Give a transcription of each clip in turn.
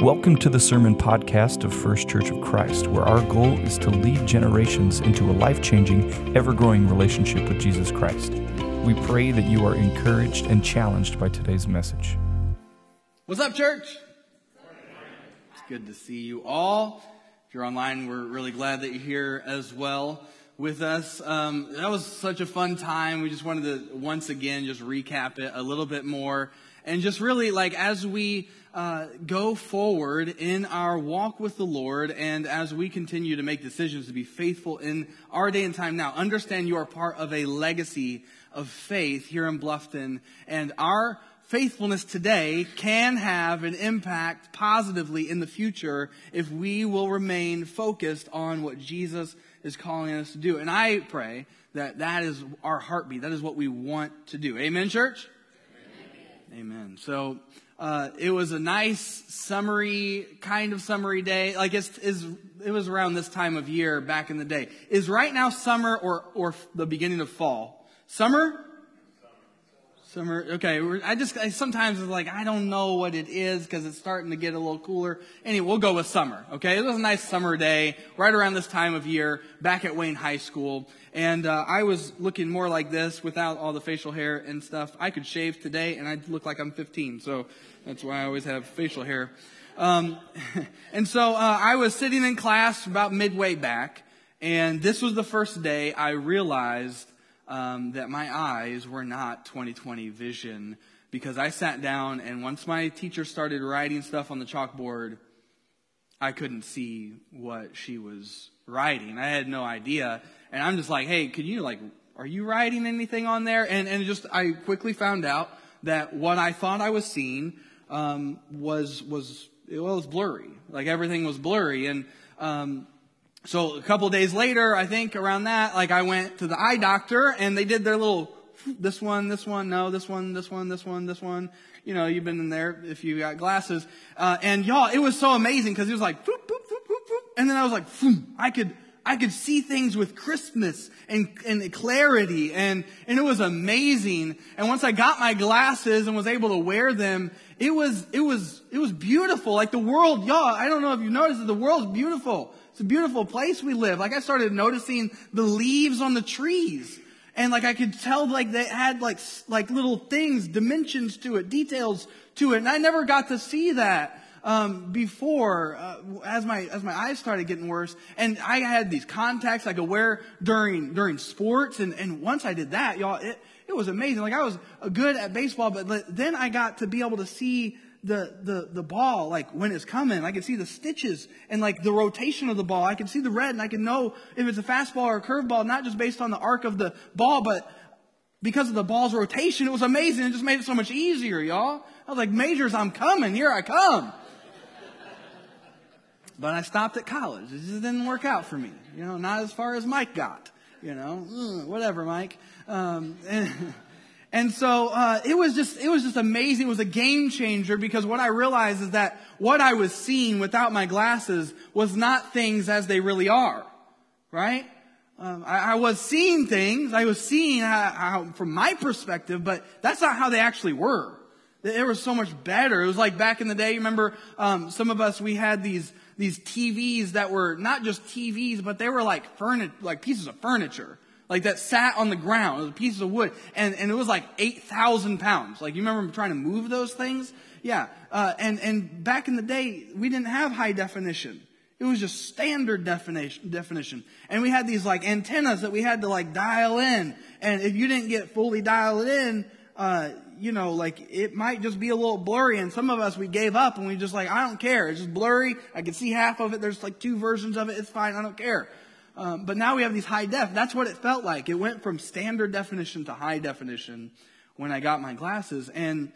Welcome to the Sermon Podcast of First Church of Christ, where our goal is to lead generations into a life changing, ever growing relationship with Jesus Christ. We pray that you are encouraged and challenged by today's message. What's up, church? It's good to see you all. If you're online, we're really glad that you're here as well with us. Um, that was such a fun time. We just wanted to once again just recap it a little bit more. And just really, like, as we uh, go forward in our walk with the Lord and as we continue to make decisions to be faithful in our day and time now, understand you are part of a legacy of faith here in Bluffton. And our faithfulness today can have an impact positively in the future if we will remain focused on what Jesus is calling us to do. And I pray that that is our heartbeat. That is what we want to do. Amen, church? Amen. So uh, it was a nice summery kind of summery day. Like it's is it was around this time of year back in the day. Is right now summer or or the beginning of fall? Summer? Summer. Okay. I just I sometimes it's like I don't know what it is because it's starting to get a little cooler. Anyway, we'll go with summer. Okay. It was a nice summer day right around this time of year back at Wayne High School, and uh, I was looking more like this without all the facial hair and stuff. I could shave today and I'd look like I'm 15. So that's why I always have facial hair. Um, and so uh, I was sitting in class about midway back, and this was the first day I realized um, that my eyes were not 2020 vision because I sat down and once my teacher started writing stuff on the chalkboard, I couldn't see what she was writing. I had no idea. And I'm just like, hey, can you like, are you writing anything on there? And, and just, I quickly found out that what I thought I was seeing, um, was, was, it was blurry. Like everything was blurry. And, um, so a couple days later, I think around that, like I went to the eye doctor and they did their little, this one, this one, no, this one, this one, this one, this one. You know, you've been in there if you got glasses. Uh, and y'all, it was so amazing because it was like, boop, boop. And then I was like, I could, I could see things with crispness and, and clarity and, and it was amazing. And once I got my glasses and was able to wear them, it was, it was, it was beautiful. Like the world, y'all, I don't know if you noticed that the world's beautiful. It's a beautiful place we live. Like I started noticing the leaves on the trees. And like I could tell like they had like, like little things, dimensions to it, details to it. And I never got to see that. Um, before, uh, as my as my eyes started getting worse, and I had these contacts I could wear during during sports, and and once I did that, y'all, it it was amazing. Like I was good at baseball, but then I got to be able to see the, the, the ball, like when it's coming. I can see the stitches and like the rotation of the ball. I can see the red and I can know if it's a fastball or a curveball, not just based on the arc of the ball, but because of the ball's rotation. It was amazing. It just made it so much easier, y'all. I was like, majors, I'm coming. Here I come. But I stopped at college. It just didn't work out for me. You know, not as far as Mike got. You know, whatever, Mike. Um, and, and so uh, it was just it was just amazing. It was a game changer because what I realized is that what I was seeing without my glasses was not things as they really are, right? Um, I, I, was seeing things. I was seeing how, how, from my perspective, but that's not how they actually were. They were so much better. It was like back in the day. You remember um, some of us we had these these TVs that were not just TVs, but they were like furniture, like pieces of furniture like that sat on the ground. It was a piece of wood, and, and it was like 8,000 pounds. Like, you remember trying to move those things? Yeah. Uh, and, and back in the day, we didn't have high definition. It was just standard definition, definition. And we had these like antennas that we had to like dial in. And if you didn't get fully dialed in, uh, you know, like it might just be a little blurry. And some of us, we gave up and we just like, I don't care. It's just blurry. I can see half of it. There's like two versions of it. It's fine. I don't care. Um, but now we have these high def. That's what it felt like. It went from standard definition to high definition when I got my glasses. And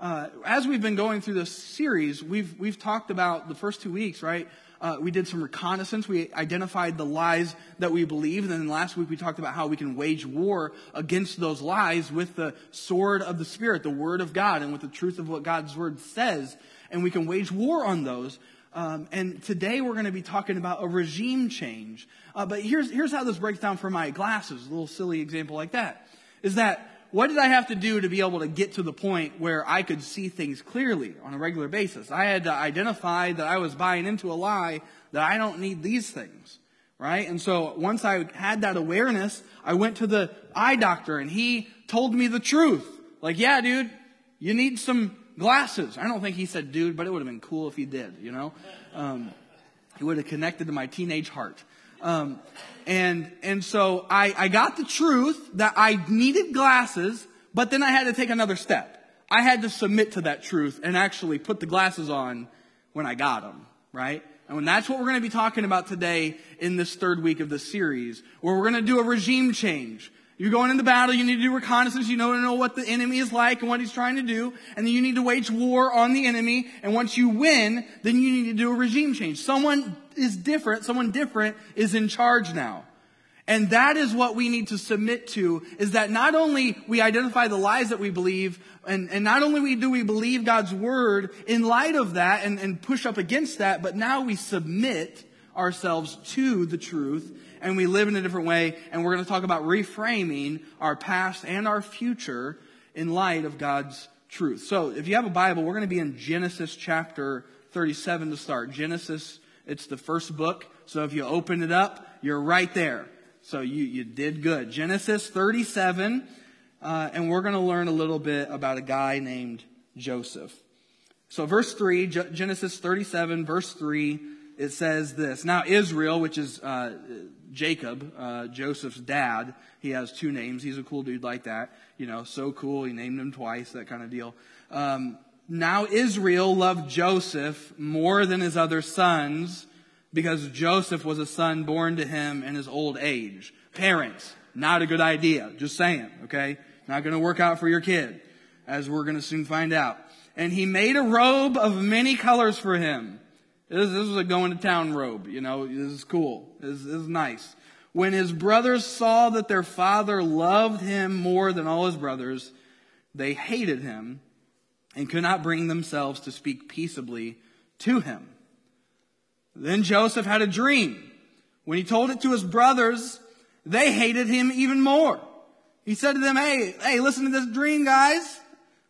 uh, as we've been going through this series, we've we've talked about the first two weeks, right? Uh, we did some reconnaissance. We identified the lies that we believe. And then last week we talked about how we can wage war against those lies with the sword of the Spirit, the Word of God, and with the truth of what God's Word says. And we can wage war on those. Um, and today we're going to be talking about a regime change. Uh, but here's, here's how this breaks down for my glasses, a little silly example like that, is that what did I have to do to be able to get to the point where I could see things clearly on a regular basis? I had to identify that I was buying into a lie that I don't need these things, right? And so once I had that awareness, I went to the eye doctor and he told me the truth. Like, yeah, dude, you need some glasses. I don't think he said dude, but it would have been cool if he did, you know? Um, he would have connected to my teenage heart. Um, and, and so I, I got the truth that I needed glasses, but then I had to take another step. I had to submit to that truth and actually put the glasses on when I got them, right? And that's what we're going to be talking about today in this third week of the series, where we're going to do a regime change. You're going into battle, you need to do reconnaissance, you know to know what the enemy is like and what he's trying to do, and then you need to wage war on the enemy, and once you win, then you need to do a regime change. Someone is different, someone different is in charge now. And that is what we need to submit to, is that not only we identify the lies that we believe, and, and not only do we believe God's word in light of that and, and push up against that, but now we submit ourselves to the truth and we live in a different way. And we're going to talk about reframing our past and our future in light of God's truth. So if you have a Bible, we're going to be in Genesis chapter 37 to start. Genesis, it's the first book. So if you open it up, you're right there. So you, you did good. Genesis 37, uh, and we're going to learn a little bit about a guy named Joseph. So verse 3, Genesis 37, verse 3, it says this. Now Israel, which is uh, Jacob, uh, Joseph's dad, he has two names. He's a cool dude like that. You know, so cool. He named him twice, that kind of deal. Um, now Israel loved Joseph more than his other sons because Joseph was a son born to him in his old age. Parents, not a good idea. Just saying, okay? Not going to work out for your kid, as we're going to soon find out. And he made a robe of many colors for him. This, this was a going to town robe, you know, this is cool. This, this is nice. When his brothers saw that their father loved him more than all his brothers, they hated him and could not bring themselves to speak peaceably to him. Then Joseph had a dream. When he told it to his brothers, they hated him even more. He said to them, Hey, hey, listen to this dream, guys.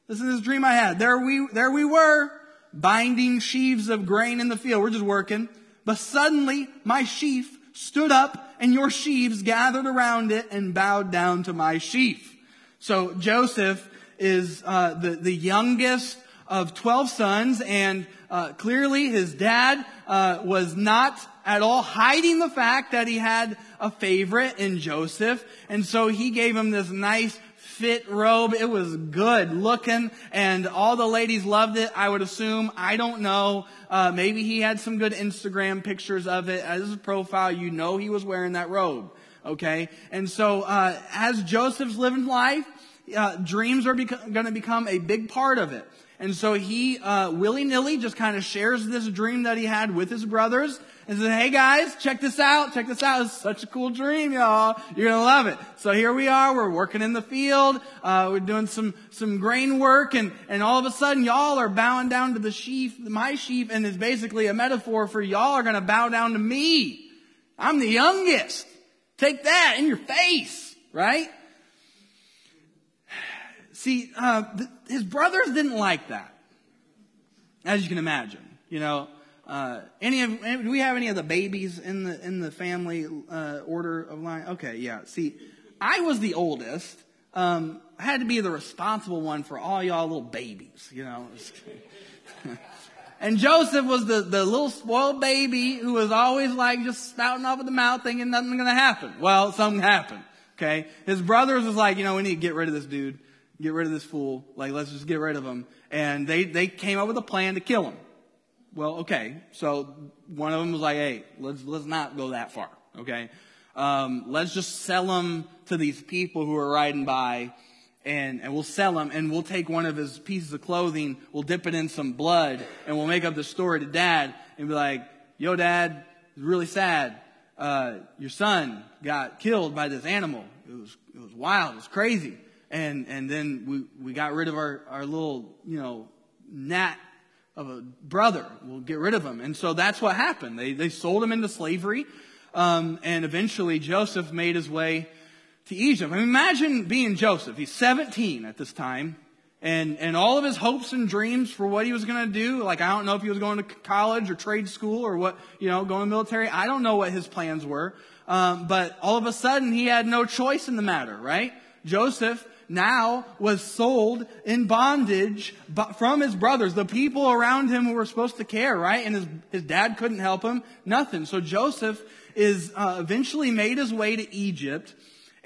Listen to this dream I had. There we, there we were, binding sheaves of grain in the field. We're just working. But suddenly my sheaf stood up and your sheaves gathered around it and bowed down to my sheaf. So Joseph is uh, the, the youngest of 12 sons and uh, clearly his dad uh, was not at all hiding the fact that he had a favorite in Joseph. And so he gave him this nice fit robe. It was good looking and all the ladies loved it. I would assume. I don't know. Uh, maybe he had some good Instagram pictures of it as his profile. You know he was wearing that robe. Okay. And so, uh, as Joseph's living life, uh, dreams are beco- going to become a big part of it. And so he uh, willy nilly just kind of shares this dream that he had with his brothers and says, Hey guys, check this out. Check this out. It's such a cool dream, y'all. You're going to love it. So here we are. We're working in the field. Uh, we're doing some, some grain work and, and all of a sudden y'all are bowing down to the sheaf, my sheaf, and it's basically a metaphor for y'all are going to bow down to me. I'm the youngest. Take that in your face, right? See, uh, th- his brothers didn't like that, as you can imagine. You know, uh, any of do we have any of the babies in the in the family uh, order of line? Okay, yeah. See, I was the oldest. Um, I had to be the responsible one for all y'all little babies. You know. and Joseph was the, the little spoiled baby who was always like just spouting off of the mouth thinking nothing's going to happen. Well, something happened. Okay. His brothers was like, you know, we need to get rid of this dude get rid of this fool. Like, let's just get rid of him. And they, they came up with a plan to kill him. Well, okay. So one of them was like, hey, let's, let's not go that far. Okay. Um, let's just sell him to these people who are riding by and, and we'll sell him and we'll take one of his pieces of clothing, we'll dip it in some blood and we'll make up the story to dad and be like, yo dad, it's really sad. Uh, your son got killed by this animal. It was, it was wild. It was crazy and and then we we got rid of our our little you know gnat of a brother. We'll get rid of him, and so that's what happened. They they sold him into slavery, um, and eventually Joseph made his way to Egypt. I mean, imagine being Joseph. He's 17 at this time. And, and all of his hopes and dreams for what he was going to do, like I don't know if he was going to college or trade school or what, you know, going military. I don't know what his plans were. Um, but all of a sudden he had no choice in the matter, right? Joseph now was sold in bondage from his brothers, the people around him who were supposed to care, right? And his, his dad couldn't help him, nothing. So Joseph is uh, eventually made his way to Egypt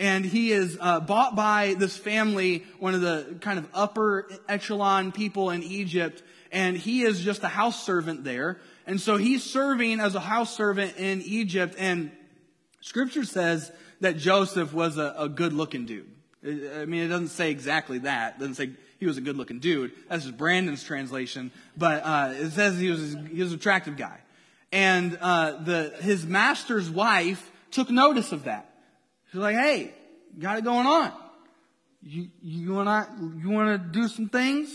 and he is uh, bought by this family, one of the kind of upper echelon people in Egypt, and he is just a house servant there. And so he's serving as a house servant in Egypt, and Scripture says that Joseph was a, a good looking dude. I mean, it doesn't say exactly that. It doesn't say he was a good looking dude. That's just Brandon's translation. But uh, it says he was, he was an attractive guy. And uh, the, his master's wife took notice of that. She's like, hey, got it going on. You, you wanna, you wanna do some things?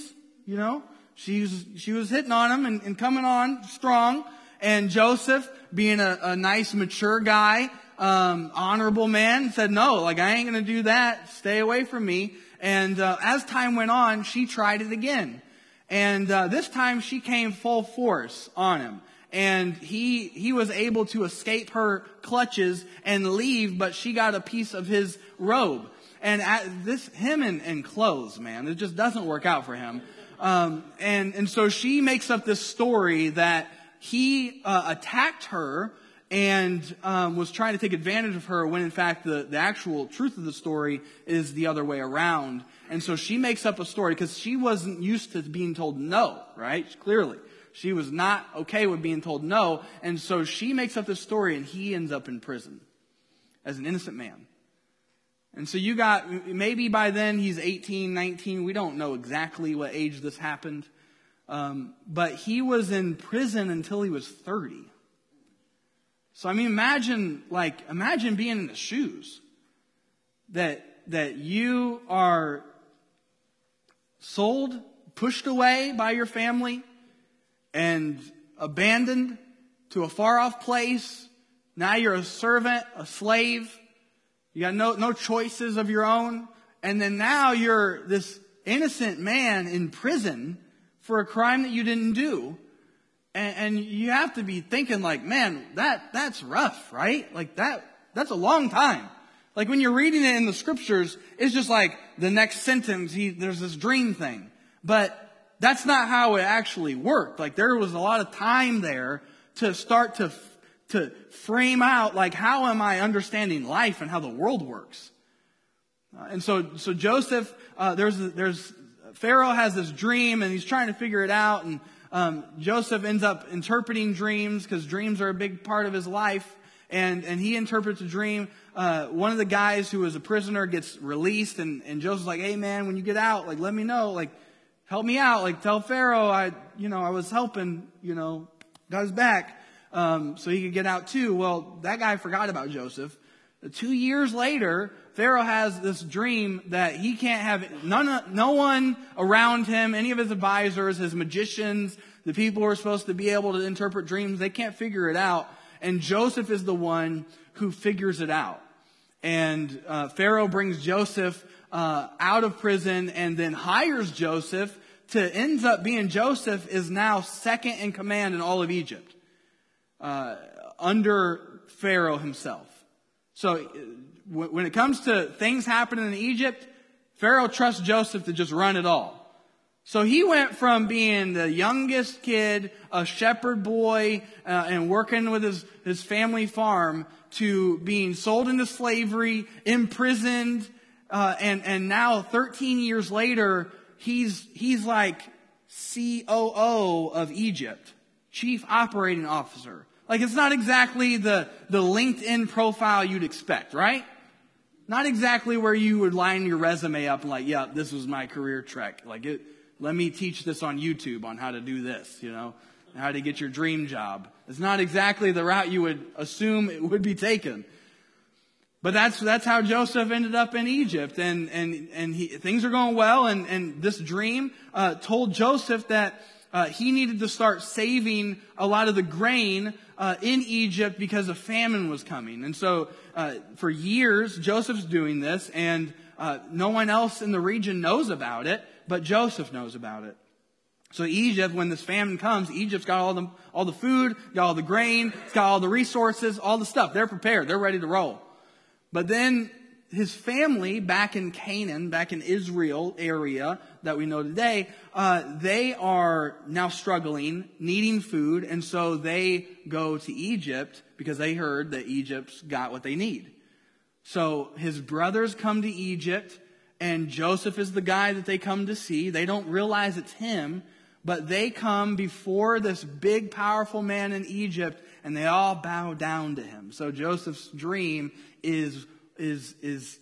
You know? She's, she was hitting on him and, and coming on strong. And Joseph, being a, a nice, mature guy, um, honorable man, said, no, like, I ain't gonna do that. Stay away from me. And, uh, as time went on, she tried it again. And, uh, this time she came full force on him and he he was able to escape her clutches and leave, but she got a piece of his robe. And this him and, and clothes, man, it just doesn't work out for him. Um, and and so she makes up this story that he uh, attacked her and um, was trying to take advantage of her when in fact the, the actual truth of the story is the other way around. And so she makes up a story because she wasn't used to being told no, right? Clearly. She was not okay with being told no, and so she makes up this story, and he ends up in prison as an innocent man. And so you got, maybe by then he's 18, 19. We don't know exactly what age this happened. Um, but he was in prison until he was 30. So I mean, imagine, like, imagine being in the shoes that, that you are sold, pushed away by your family, and abandoned to a far off place. Now you're a servant, a slave. You got no, no choices of your own. And then now you're this innocent man in prison for a crime that you didn't do. And, and you have to be thinking like, man, that, that's rough, right? Like that, that's a long time. Like when you're reading it in the scriptures, it's just like the next sentence, he, there's this dream thing. But that's not how it actually worked. Like there was a lot of time there to start to, to frame out like how am I understanding life and how the world works. Uh, and so, so Joseph, uh, there's, there's, Pharaoh has this dream and he's trying to figure it out and, um, Joseph ends up interpreting dreams because dreams are a big part of his life. And, and he interprets a dream. Uh, one of the guys who was a prisoner gets released and, and Joseph's like, Hey man, when you get out, like, let me know. Like, help me out. Like tell Pharaoh I, you know, I was helping, you know, got his back, um, so he could get out too. Well, that guy forgot about Joseph. Two years later, Pharaoh has this dream that he can't have none, no one around him, any of his advisors, his magicians, the people who are supposed to be able to interpret dreams, they can't figure it out. And Joseph is the one who figures it out. And uh, Pharaoh brings Joseph uh, out of prison and then hires Joseph to ends up being Joseph is now second in command in all of Egypt uh, under Pharaoh himself. So when it comes to things happening in Egypt, Pharaoh trusts Joseph to just run it all. So he went from being the youngest kid, a shepherd boy, uh, and working with his, his family farm to being sold into slavery, imprisoned, uh, and, and now 13 years later, he's, he's like COO of Egypt, chief operating officer. Like it's not exactly the, the LinkedIn profile you'd expect, right? Not exactly where you would line your resume up and like, yeah, this was my career trek. Like it, let me teach this on YouTube on how to do this, you know, how to get your dream job. It's not exactly the route you would assume it would be taken. But that's, that's how Joseph ended up in Egypt. And, and, and he, things are going well. And, and this dream uh, told Joseph that uh, he needed to start saving a lot of the grain uh, in Egypt because a famine was coming. And so uh, for years, Joseph's doing this, and uh, no one else in the region knows about it, but Joseph knows about it. So Egypt, when this famine comes, Egypt's got all the, all the food, got all the grain, it's got all the resources, all the stuff. They're prepared. They're ready to roll. But then his family back in Canaan, back in Israel area that we know today, uh, they are now struggling, needing food, and so they go to Egypt because they heard that Egypt's got what they need. So his brothers come to Egypt, and Joseph is the guy that they come to see. They don't realize it's him, but they come before this big, powerful man in Egypt, and they all bow down to him. So Joseph's dream is is, is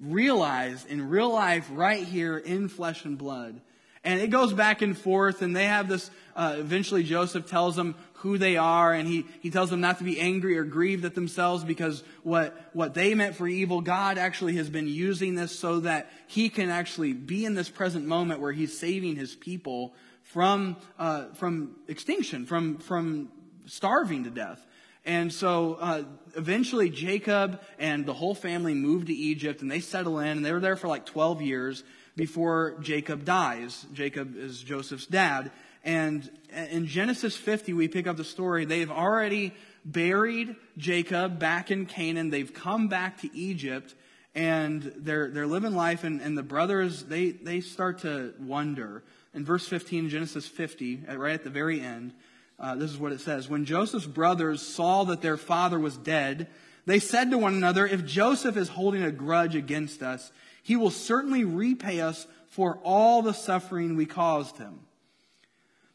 realized in real life right here in flesh and blood. And it goes back and forth, and they have this. Uh, eventually, Joseph tells them who they are, and he, he tells them not to be angry or grieved at themselves because what, what they meant for evil, God actually has been using this so that he can actually be in this present moment where he's saving his people from, uh, from extinction, from, from starving to death. And so uh, eventually Jacob and the whole family moved to Egypt and they settle in and they were there for like 12 years before Jacob dies. Jacob is Joseph's dad. And in Genesis 50, we pick up the story. They've already buried Jacob back in Canaan. They've come back to Egypt and they're, they're living life. And, and the brothers, they, they start to wonder. In verse 15, Genesis 50, right at the very end, uh, this is what it says. When Joseph's brothers saw that their father was dead, they said to one another, If Joseph is holding a grudge against us, he will certainly repay us for all the suffering we caused him.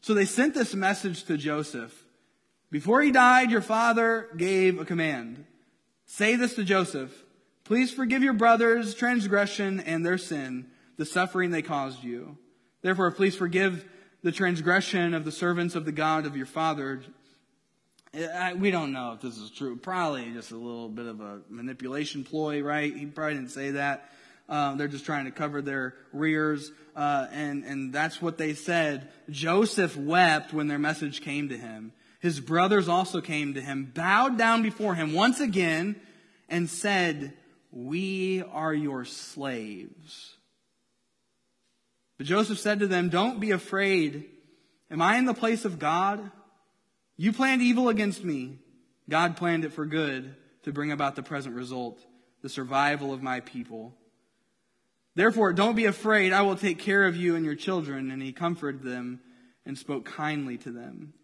So they sent this message to Joseph. Before he died, your father gave a command. Say this to Joseph. Please forgive your brothers' transgression and their sin, the suffering they caused you. Therefore, please forgive the transgression of the servants of the God of your father. we don't know if this is true. Probably just a little bit of a manipulation ploy, right? He probably didn't say that. Um, they're just trying to cover their rears, uh, and and that's what they said. Joseph wept when their message came to him. His brothers also came to him, bowed down before him once again, and said, "We are your slaves." But Joseph said to them, Don't be afraid. Am I in the place of God? You planned evil against me. God planned it for good to bring about the present result, the survival of my people. Therefore, don't be afraid. I will take care of you and your children. And he comforted them and spoke kindly to them.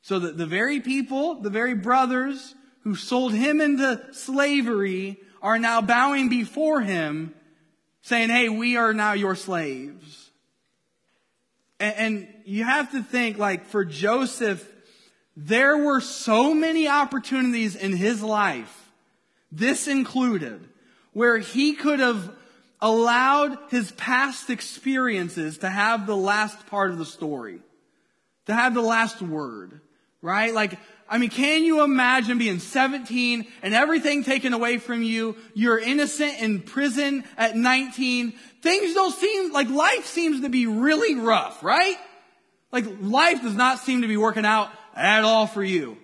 So that the very people, the very brothers who sold him into slavery are now bowing before him saying, Hey, we are now your slaves. And, and you have to think, like, for Joseph, there were so many opportunities in his life, this included, where he could have allowed his past experiences to have the last part of the story, to have the last word, right? Like, I mean, can you imagine being 17 and everything taken away from you? You're innocent in prison at 19. Things don't seem like life seems to be really rough, right? Like life does not seem to be working out at all for you.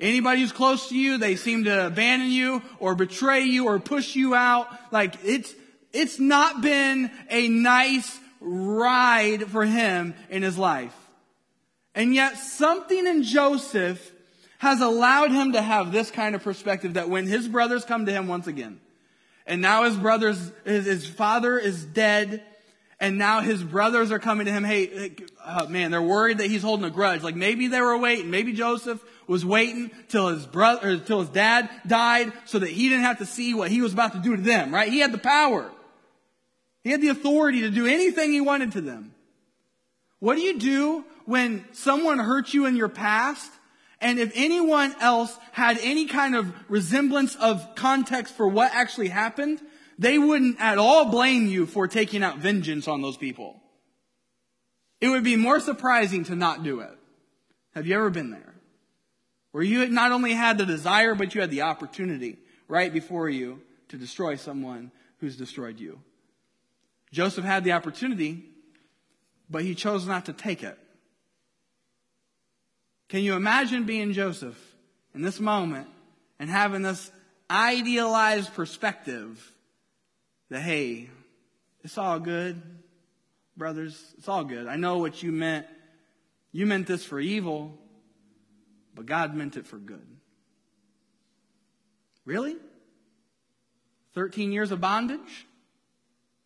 Anybody who's close to you, they seem to abandon you or betray you or push you out. Like it's, it's not been a nice ride for him in his life. And yet something in Joseph has allowed him to have this kind of perspective that when his brothers come to him once again, and now his brothers, his, his father is dead, and now his brothers are coming to him, hey, uh, man, they're worried that he's holding a grudge. Like maybe they were waiting, maybe Joseph was waiting till his brother, or till his dad died so that he didn't have to see what he was about to do to them, right? He had the power. He had the authority to do anything he wanted to them. What do you do when someone hurt you in your past and if anyone else had any kind of resemblance of context for what actually happened, they wouldn't at all blame you for taking out vengeance on those people. It would be more surprising to not do it. Have you ever been there? Where you not only had the desire, but you had the opportunity right before you to destroy someone who's destroyed you. Joseph had the opportunity, but he chose not to take it. Can you imagine being Joseph in this moment and having this idealized perspective that, hey, it's all good, brothers, it's all good. I know what you meant. You meant this for evil, but God meant it for good. Really? 13 years of bondage?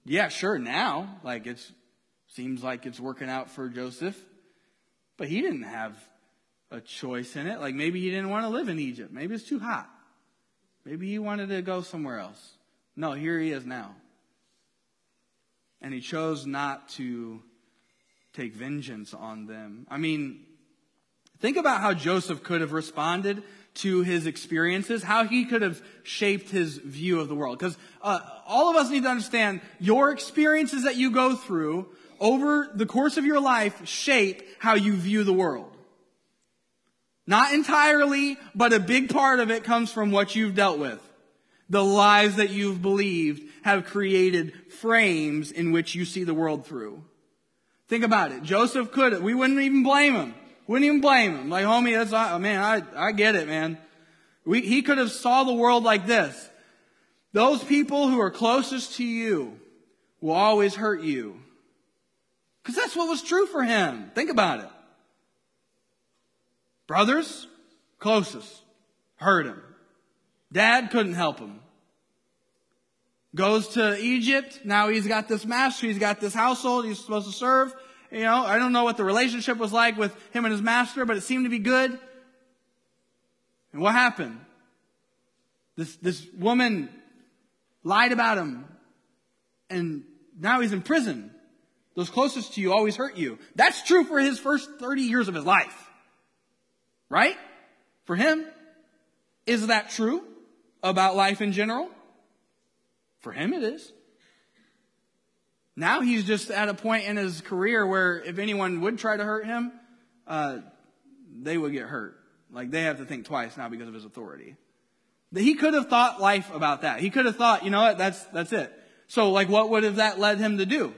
Yeah, sure, now. Like it seems like it's working out for Joseph. But he didn't have a choice in it. Like maybe he didn't want to live in Egypt. Maybe it's too hot. Maybe he wanted to go somewhere else. No, here he is now. And he chose not to take vengeance on them. I mean, think about how Joseph could have responded to his experiences, how he could have shaped his view of the world. Because uh, all of us need to understand your experiences that you go through over the course of your life shape how you view the world. Not entirely, but a big part of it comes from what you've dealt with. The lies that you've believed have created frames in which you see the world through. Think about it. Joseph could, we wouldn't even blame him. Wouldn't even blame him. Like, homie, that's, oh, man, I, I get it, man. We, he could have saw the world like this. Those people who are closest to you will always hurt you. Because that's what was true for him. Think about it. Brothers, closest, hurt him. Dad couldn't help him. Goes to Egypt. Now he's got this master. He's got this household he's supposed to serve. You know, I don't know what the relationship was like with him and his master, but it seemed to be good. And what happened? This, this woman lied about him. And now he's in prison. Those closest to you always hurt you. That's true for his first 30 years of his life. Right? For him. Is that true about life in general? For him it is. Now he's just at a point in his career where if anyone would try to hurt him, uh, they would get hurt. Like they have to think twice now because of his authority. He could have thought life about that. He could have thought, you know what, that's, that's it. So like what would have that led him to do?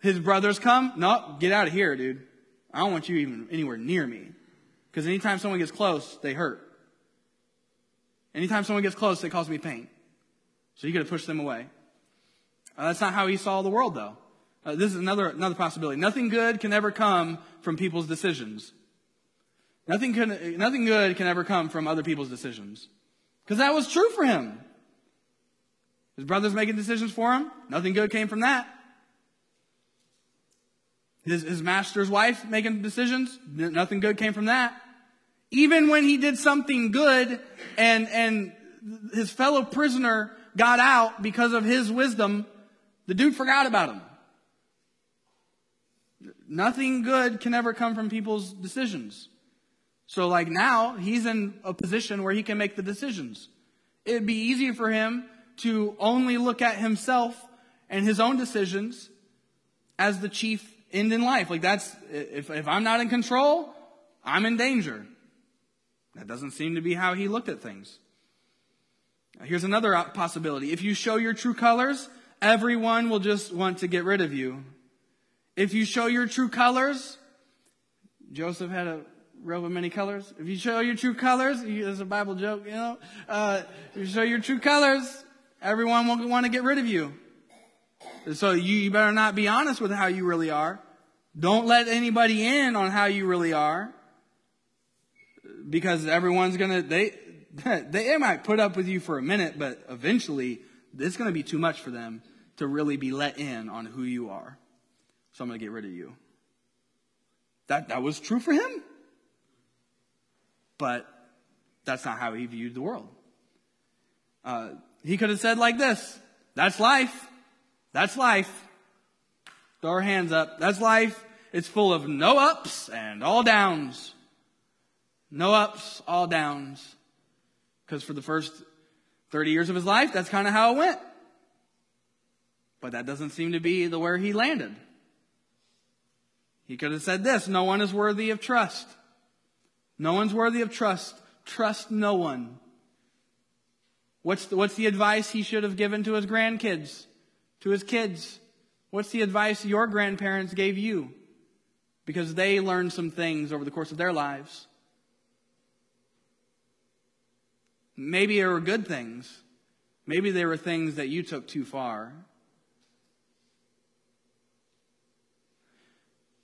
His brothers come? No, get out of here, dude. I don't want you even anywhere near me. Because anytime someone gets close, they hurt. Anytime someone gets close, they cause me pain. So he could have pushed them away. Uh, that's not how he saw the world, though. Uh, this is another, another possibility. Nothing good can ever come from people's decisions. Nothing, can, nothing good can ever come from other people's decisions. Because that was true for him. His brothers making decisions for him, nothing good came from that. His, his master's wife making decisions, nothing good came from that. Even when he did something good and, and his fellow prisoner got out because of his wisdom, the dude forgot about him. Nothing good can ever come from people's decisions. So like now, he's in a position where he can make the decisions. It'd be easy for him to only look at himself and his own decisions as the chief end in life. Like that's, if, if I'm not in control, I'm in danger. That doesn't seem to be how he looked at things. Here's another possibility. If you show your true colors, everyone will just want to get rid of you. If you show your true colors, Joseph had a robe of many colors. If you show your true colors, there's a Bible joke, you know. Uh, if you show your true colors, everyone will want to get rid of you. So you, you better not be honest with how you really are. Don't let anybody in on how you really are. Because everyone's gonna, they, they might put up with you for a minute, but eventually it's gonna be too much for them to really be let in on who you are. So I'm gonna get rid of you. That, that was true for him. But that's not how he viewed the world. Uh, he could have said like this, that's life. That's life. Throw our hands up. That's life. It's full of no ups and all downs. No ups, all downs. Because for the first 30 years of his life, that's kind of how it went. But that doesn't seem to be the where he landed. He could have said this, no one is worthy of trust. No one's worthy of trust. Trust no one. What's the, what's the advice he should have given to his grandkids? To his kids. What's the advice your grandparents gave you? Because they learned some things over the course of their lives. Maybe there were good things. Maybe there were things that you took too far.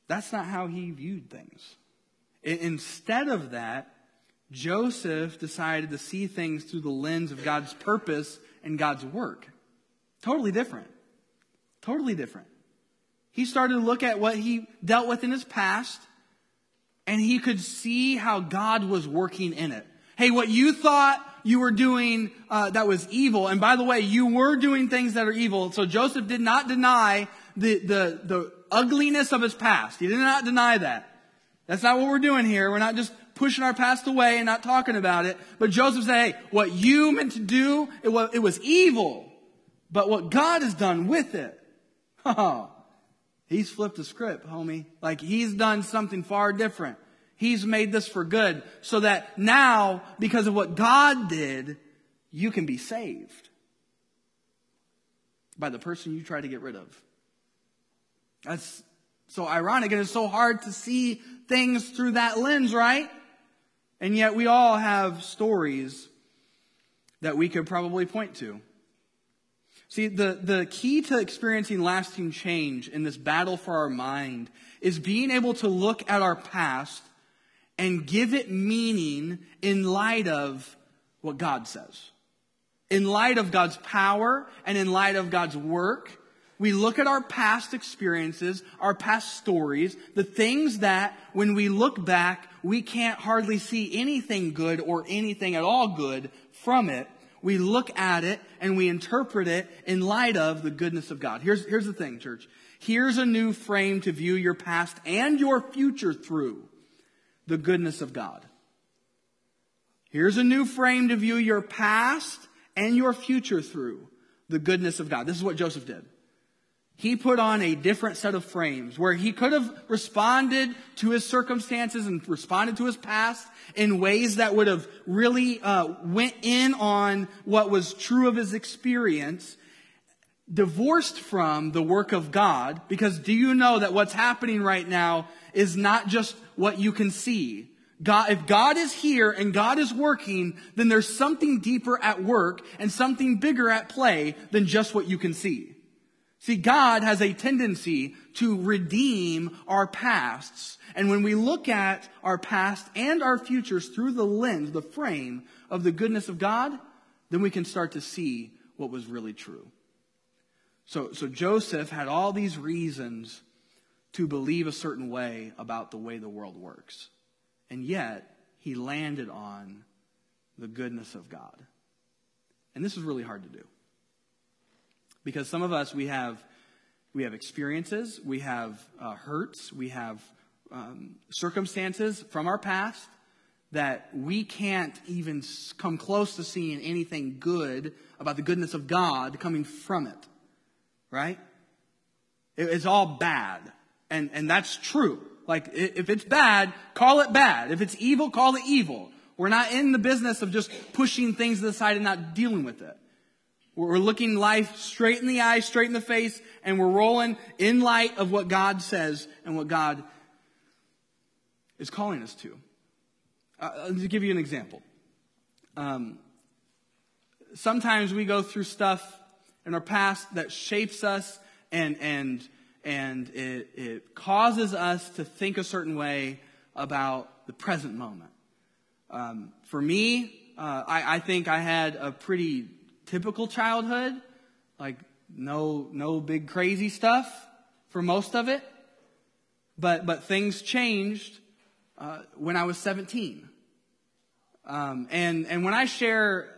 That's not how he viewed things. Instead of that, Joseph decided to see things through the lens of God's purpose and God's work. Totally different. Totally different. He started to look at what he dealt with in his past, and he could see how God was working in it. Hey, what you thought you were doing uh, that was evil, and by the way, you were doing things that are evil. So Joseph did not deny the, the, the ugliness of his past. He did not deny that. That's not what we're doing here. We're not just pushing our past away and not talking about it. But Joseph said, hey, what you meant to do, it was, it was evil. But what God has done with it, he's flipped the script, homie. Like he's done something far different. He's made this for good so that now, because of what God did, you can be saved by the person you try to get rid of. That's so ironic and it's so hard to see things through that lens, right? And yet we all have stories that we could probably point to. See, the, the key to experiencing lasting change in this battle for our mind is being able to look at our past and give it meaning in light of what God says. In light of God's power and in light of God's work we look at our past experiences, our past stories, the things that when we look back, we can't hardly see anything good or anything at all good from it. We look at it and we interpret it in light of the goodness of God. Here's, here's the thing, church. Here's a new frame to view your past and your future through the goodness of God. Here's a new frame to view your past and your future through the goodness of God. This is what Joseph did he put on a different set of frames where he could have responded to his circumstances and responded to his past in ways that would have really uh, went in on what was true of his experience divorced from the work of god because do you know that what's happening right now is not just what you can see God, if God is here and God is working, then there's something deeper at work and something bigger at play than just what you can see. See, God has a tendency to redeem our pasts. And when we look at our past and our futures through the lens, the frame of the goodness of God, then we can start to see what was really true. So, so Joseph had all these reasons to believe a certain way about the way the world works. And yet, he landed on the goodness of God. And this is really hard to do. Because some of us, we have, we have experiences, we have uh, hurts, we have um, circumstances from our past that we can't even come close to seeing anything good about the goodness of God coming from it. Right? It's all bad. And, and that's true. Like, if it's bad, call it bad. If it's evil, call it evil. We're not in the business of just pushing things to the side and not dealing with it. We're looking life straight in the eyes, straight in the face, and we're rolling in light of what God says and what God is calling us to. Uh, to give you an example. Um, sometimes we go through stuff in our past that shapes us and, and, and it, it causes us to think a certain way about the present moment. Um, for me, uh, I, I think I had a pretty typical childhood, like no, no big crazy stuff for most of it. But, but things changed uh, when I was 17. Um, and, and when I share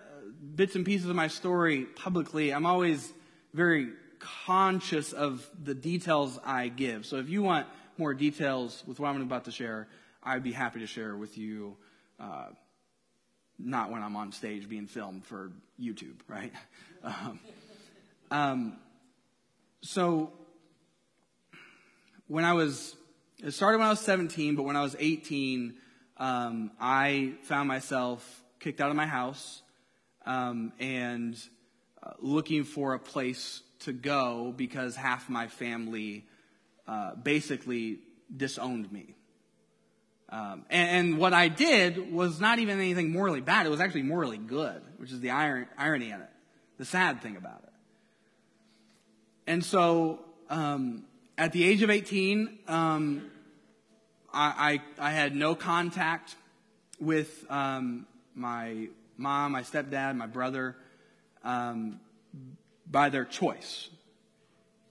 bits and pieces of my story publicly, I'm always very conscious of the details I give. So if you want more details with what I'm about to share, I'd be happy to share with you uh, not when I'm on stage being filmed for YouTube, right? Um, um, so when I was, it started when I was 17, but when I was 18, um, I found myself kicked out of my house um, and uh, looking for a place to go because half my family uh, basically disowned me. Um, and, and, what I did was not even anything morally bad. It was actually morally good, which is the iron, irony in it, the sad thing about it. And so, um, at the age of 18, um, I, I, I, had no contact with um, my mom, my stepdad, my brother, um, by their choice.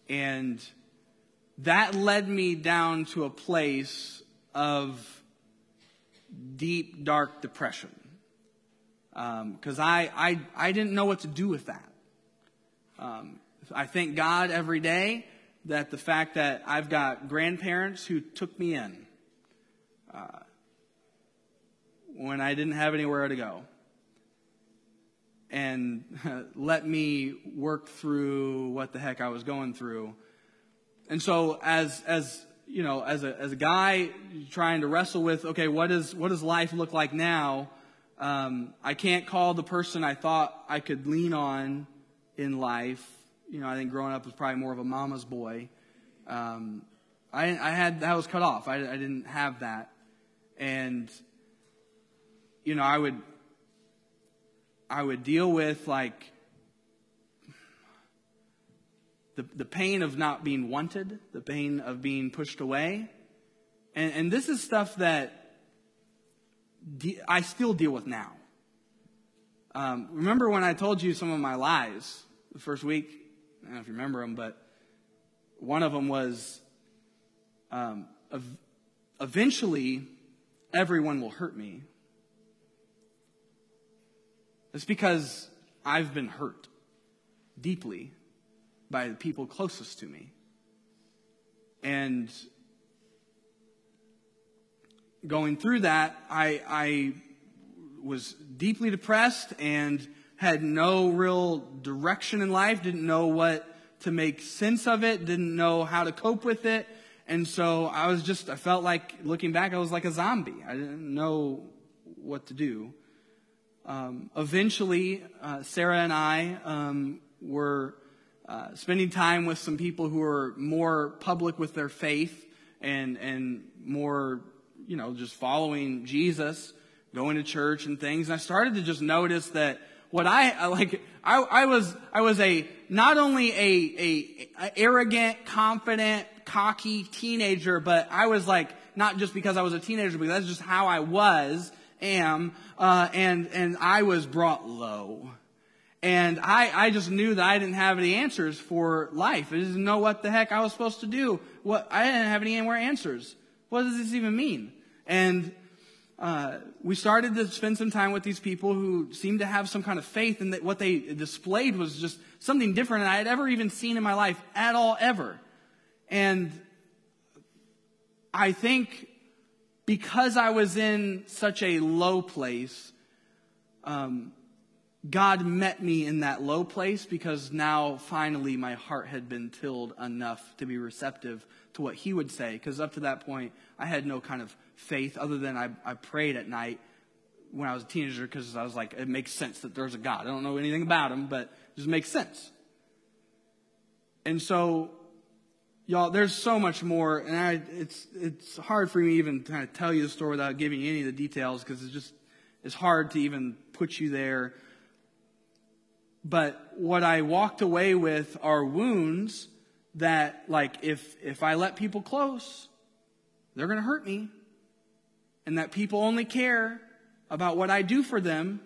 And that led me down to a place of deep, dark depression. Because um, I, I, I didn't know what to do with that. Um, I thank God every day that the fact that I've got grandparents who took me in uh, when I didn't have anywhere to go and let me work through what the heck I was going through. And so as, as you know, as a, as a guy trying to wrestle with, okay, what, is, what does life look like now? Um, I can't call the person I thought I could lean on in life. You know, I think growing up was probably more of a mama's boy. Um, I, I had, that was cut off. I, I didn't have that. And, you know, I would, I would deal with like the, the pain of not being wanted, the pain of being pushed away. And, and this is stuff that de- I still deal with now. Um, remember when I told you some of my lies the first week? I don't know if you remember them, but one of them was um, ev- eventually everyone will hurt me. It's because I've been hurt deeply by the people closest to me. And going through that, I, I was deeply depressed and had no real direction in life, didn't know what to make sense of it, didn't know how to cope with it. And so I was just, I felt like, looking back, I was like a zombie. I didn't know what to do. Um, eventually, uh, Sarah and I um, were uh, spending time with some people who are more public with their faith and and more you know just following Jesus, going to church and things. And I started to just notice that what I like I, I was I was a not only a, a, a arrogant, confident, cocky teenager, but I was like not just because I was a teenager, but that's just how I was, am, uh, and and I was brought low. And I, I just knew that I didn't have any answers for life. I didn't know what the heck I was supposed to do. What, I didn't have any more answers. What does this even mean? And uh, we started to spend some time with these people who seemed to have some kind of faith, and that what they displayed was just something different than I had ever even seen in my life at all, ever. And I think because I was in such a low place, um, God met me in that low place because now finally my heart had been tilled enough to be receptive to what He would say. Because up to that point, I had no kind of faith other than I, I prayed at night when I was a teenager because I was like, it makes sense that there's a God. I don't know anything about Him, but it just makes sense. And so, y'all, there's so much more, and I, it's it's hard for me even to kind of tell you the story without giving you any of the details because it's just it's hard to even put you there but what I walked away with are wounds that, like, if, if I let people close, they're going to hurt me. And that people only care about what I do for them,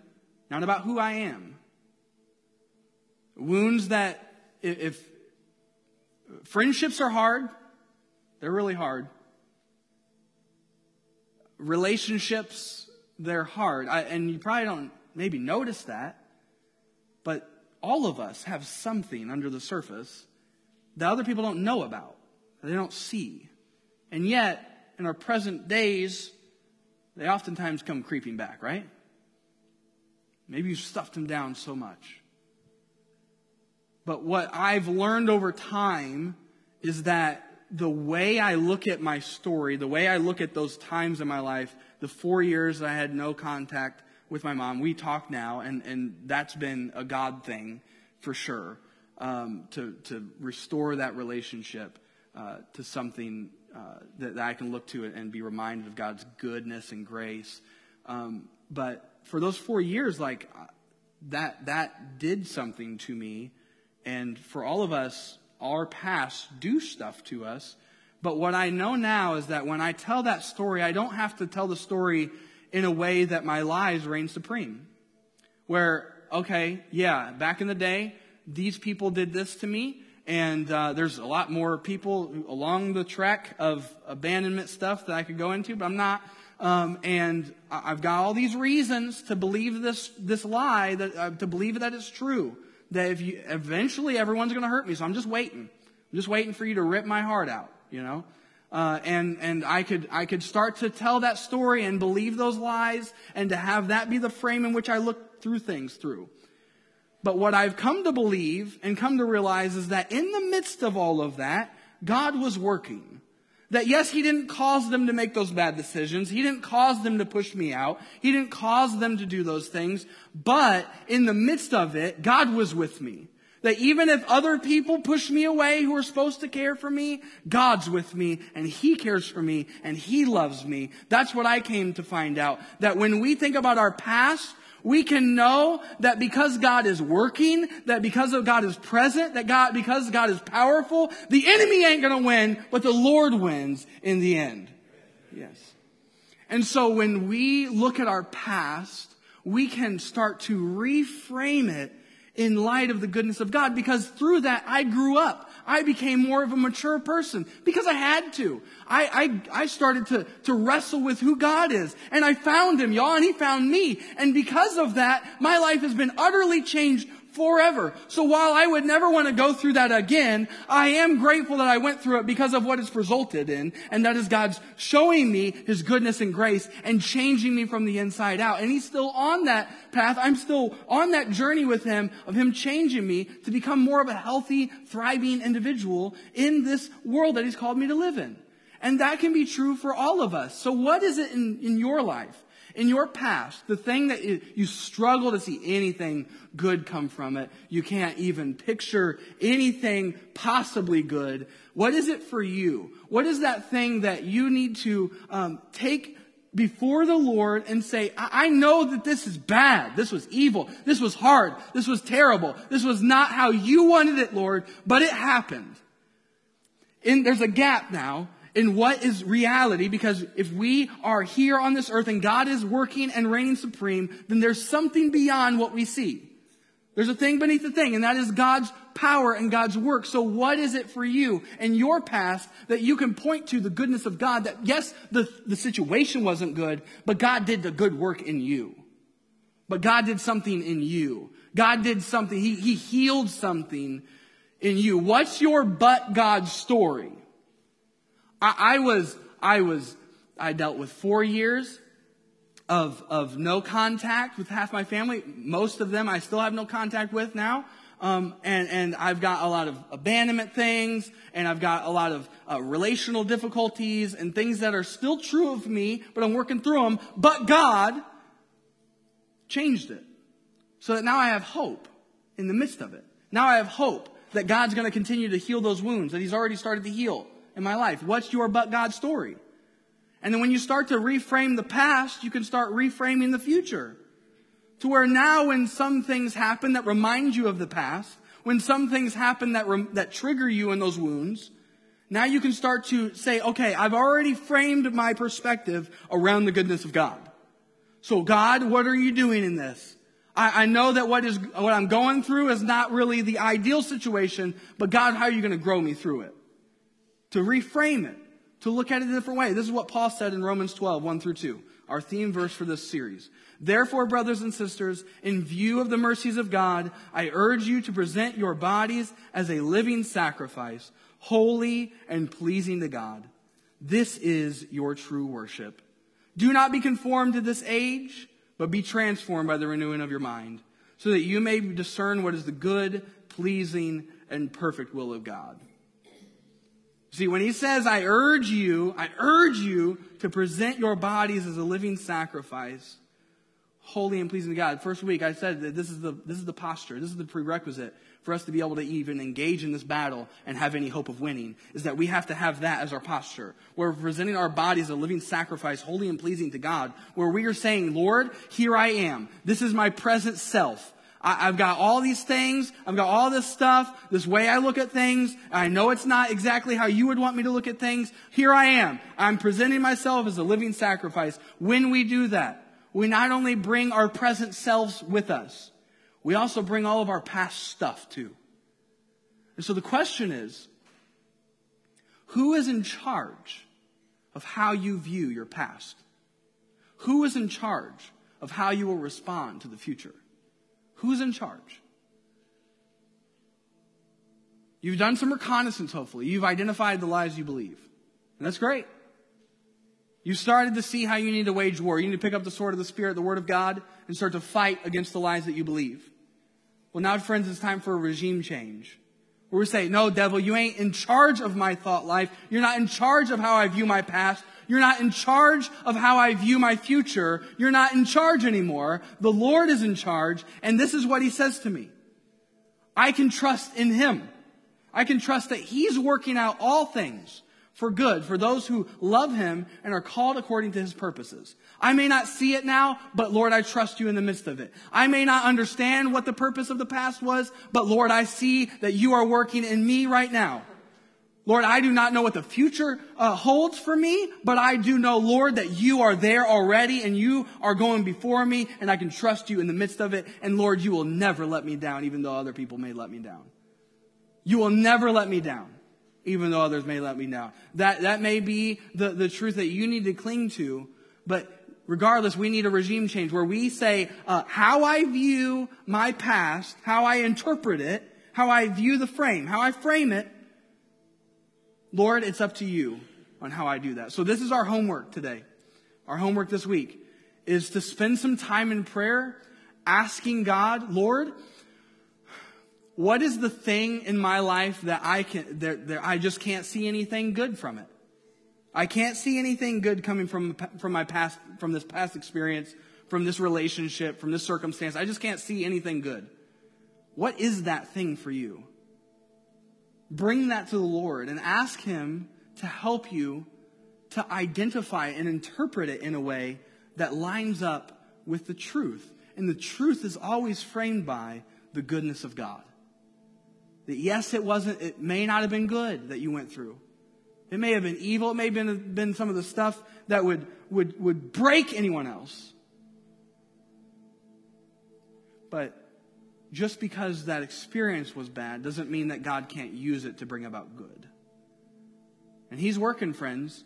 not about who I am. Wounds that, if, if friendships are hard, they're really hard. Relationships, they're hard. I, and you probably don't maybe notice that. But all of us have something under the surface that other people don't know about, they don't see. And yet, in our present days, they oftentimes come creeping back, right? Maybe you've stuffed them down so much. But what I've learned over time is that the way I look at my story, the way I look at those times in my life, the four years I had no contact with my mom. We talk now, and, and that's been a God thing for sure um, to, to restore that relationship uh, to something uh, that, that, I can look to and be reminded of God's goodness and grace. Um, but for those four years, like uh, that, that did something to me. And for all of us, our past do stuff to us. But what I know now is that when I tell that story, I don't have to tell the story in a way that my lies reign supreme. Where, okay, yeah, back in the day, these people did this to me, and uh, there's a lot more people along the track of abandonment stuff that I could go into, but I'm not. Um, and I've got all these reasons to believe this this lie, that uh, to believe that it's true. That if you eventually everyone's going to hurt me, so I'm just waiting. I'm just waiting for you to rip my heart out. You know. Uh, and and I could I could start to tell that story and believe those lies and to have that be the frame in which I look through things through. But what I've come to believe and come to realize is that in the midst of all of that, God was working. That yes, He didn't cause them to make those bad decisions. He didn't cause them to push me out. He didn't cause them to do those things. But in the midst of it, God was with me. That even if other people push me away who are supposed to care for me, God's with me and He cares for me and He loves me. That's what I came to find out. That when we think about our past, we can know that because God is working, that because of God is present, that God, because God is powerful, the enemy ain't gonna win, but the Lord wins in the end. Yes. And so when we look at our past, we can start to reframe it in light of the goodness of God because through that I grew up. I became more of a mature person because I had to. I, I, I started to, to wrestle with who God is and I found him, y'all, and he found me. And because of that, my life has been utterly changed forever. So while I would never want to go through that again, I am grateful that I went through it because of what it's resulted in. And that is God's showing me His goodness and grace and changing me from the inside out. And He's still on that path. I'm still on that journey with Him of Him changing me to become more of a healthy, thriving individual in this world that He's called me to live in. And that can be true for all of us. So what is it in, in your life? In your past, the thing that you struggle to see anything good come from it, you can't even picture anything possibly good. What is it for you? What is that thing that you need to um, take before the Lord and say, I-, I know that this is bad. This was evil. This was hard. This was terrible. This was not how you wanted it, Lord, but it happened. And there's a gap now in what is reality because if we are here on this earth and God is working and reigning supreme, then there's something beyond what we see. There's a thing beneath the thing, and that is God's power and God's work. So what is it for you in your past that you can point to the goodness of God that yes, the, the situation wasn't good, but God did the good work in you. But God did something in you. God did something. He, he healed something in you. What's your but God story? I, I was, I was, I dealt with four years of, of no contact with half my family. Most of them I still have no contact with now. Um, and, and I've got a lot of abandonment things, and I've got a lot of uh, relational difficulties and things that are still true of me, but I'm working through them. But God changed it so that now I have hope in the midst of it. Now I have hope that God's going to continue to heal those wounds that He's already started to heal in my life? What's your but God story? And then when you start to reframe the past, you can start reframing the future. To where now when some things happen that remind you of the past, when some things happen that, rem- that trigger you in those wounds, now you can start to say, okay, I've already framed my perspective around the goodness of God. So God, what are you doing in this? I, I know that what is, what I'm going through is not really the ideal situation, but God, how are you going to grow me through it? To reframe it, to look at it a different way. This is what Paul said in Romans 12, 1 through 2, our theme verse for this series. Therefore, brothers and sisters, in view of the mercies of God, I urge you to present your bodies as a living sacrifice, holy and pleasing to God. This is your true worship. Do not be conformed to this age, but be transformed by the renewing of your mind, so that you may discern what is the good, pleasing, and perfect will of God. See, when he says, I urge you, I urge you to present your bodies as a living sacrifice, holy and pleasing to God. First week I said that this is the this is the posture, this is the prerequisite for us to be able to even engage in this battle and have any hope of winning, is that we have to have that as our posture. Where we're presenting our bodies a living sacrifice, holy and pleasing to God, where we are saying, Lord, here I am. This is my present self. I, have got all these things. I've got all this stuff, this way I look at things. I know it's not exactly how you would want me to look at things. Here I am. I'm presenting myself as a living sacrifice. When we do that, we not only bring our present selves with us, we also bring all of our past stuff too. And so the question is, who is in charge of how you view your past? Who is in charge of how you will respond to the future? Who's in charge? You've done some reconnaissance, hopefully. You've identified the lies you believe. And that's great. You started to see how you need to wage war. You need to pick up the sword of the Spirit, the Word of God, and start to fight against the lies that you believe. Well, now, friends, it's time for a regime change. Where we say, no, devil, you ain't in charge of my thought life. You're not in charge of how I view my past. You're not in charge of how I view my future. You're not in charge anymore. The Lord is in charge, and this is what He says to me. I can trust in Him. I can trust that He's working out all things for good for those who love him and are called according to his purposes. I may not see it now, but Lord, I trust you in the midst of it. I may not understand what the purpose of the past was, but Lord, I see that you are working in me right now. Lord, I do not know what the future uh, holds for me, but I do know, Lord, that you are there already and you are going before me and I can trust you in the midst of it. And Lord, you will never let me down, even though other people may let me down. You will never let me down even though others may let me down. That, that may be the, the truth that you need to cling to, but regardless, we need a regime change where we say, uh, how I view my past, how I interpret it, how I view the frame, how I frame it, Lord, it's up to you on how I do that. So this is our homework today. Our homework this week is to spend some time in prayer asking God, Lord, what is the thing in my life that I can, that, that I just can't see anything good from it? I can't see anything good coming from, from my past, from this past experience, from this relationship, from this circumstance. I just can't see anything good. What is that thing for you? Bring that to the Lord and ask Him to help you to identify and interpret it in a way that lines up with the truth. And the truth is always framed by the goodness of God. That yes, it wasn't, it may not have been good that you went through. It may have been evil. It may have been, been some of the stuff that would, would, would break anyone else. But just because that experience was bad doesn't mean that God can't use it to bring about good. And He's working, friends.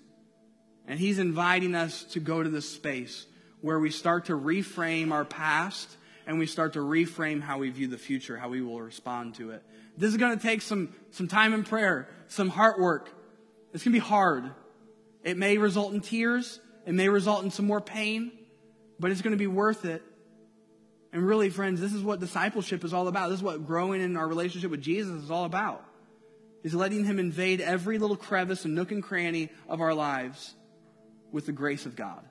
And He's inviting us to go to this space where we start to reframe our past and we start to reframe how we view the future, how we will respond to it. This is going to take some, some time in prayer, some heart work. It's going to be hard. It may result in tears. It may result in some more pain, but it's going to be worth it. And really, friends, this is what discipleship is all about. This is what growing in our relationship with Jesus is all about. Is letting him invade every little crevice and nook and cranny of our lives with the grace of God.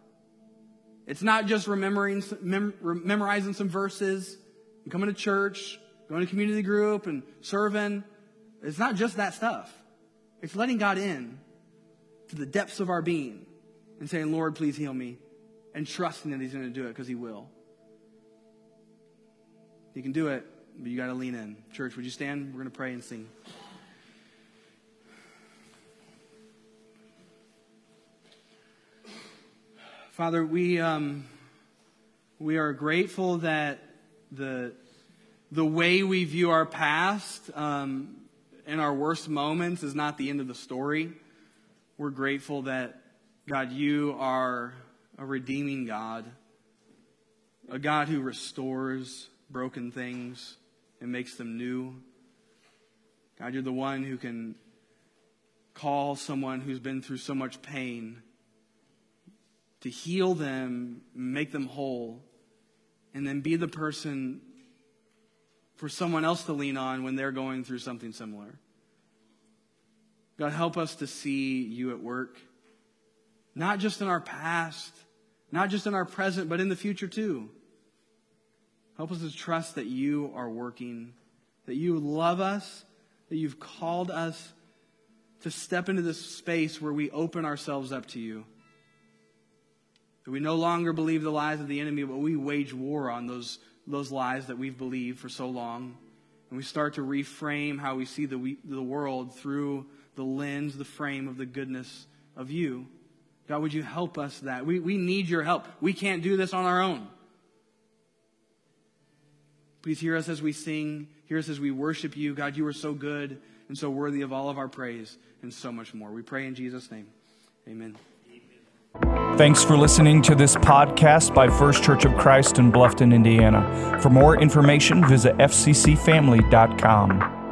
It's not just remembering, mem- memorizing some verses and coming to church going to community group and serving. It's not just that stuff. It's letting God in to the depths of our being and saying, Lord, please heal me, and trusting that He's going to do it because He will. He can do it, but you got to lean in. Church, would you stand? We're going to pray and sing. Father, we, um, we are grateful that the the way we view our past um, our worst moments is not the end of the story. We're grateful that, God, you are a redeeming God, a God who restores broken things and makes them new. God, you're the one who can call someone who's been through so much pain to heal them, make them whole, and then be the person for someone else to lean on when they're going through something similar. God, help us to see you at work, not just in our past, not just in our present, but in the future too. Help us to trust that you are working, that you love us, that you've called us to step into this space where we open ourselves up to you. That we no longer believe the lies of the enemy, but we wage war on those, those lies that we've believed for so long. And we start to reframe how we see the, the world through the lens, the frame of the goodness of you. God, would you help us that? We, we need your help. We can't do this on our own. Please hear us as we sing. Hear us as we worship you. God, you are so good and so worthy of all of our praise and so much more. We pray in Jesus' name. Amen. Thanks for listening to this podcast by First Church of Christ in Bluffton, Indiana. For more information, visit fccfamily.com.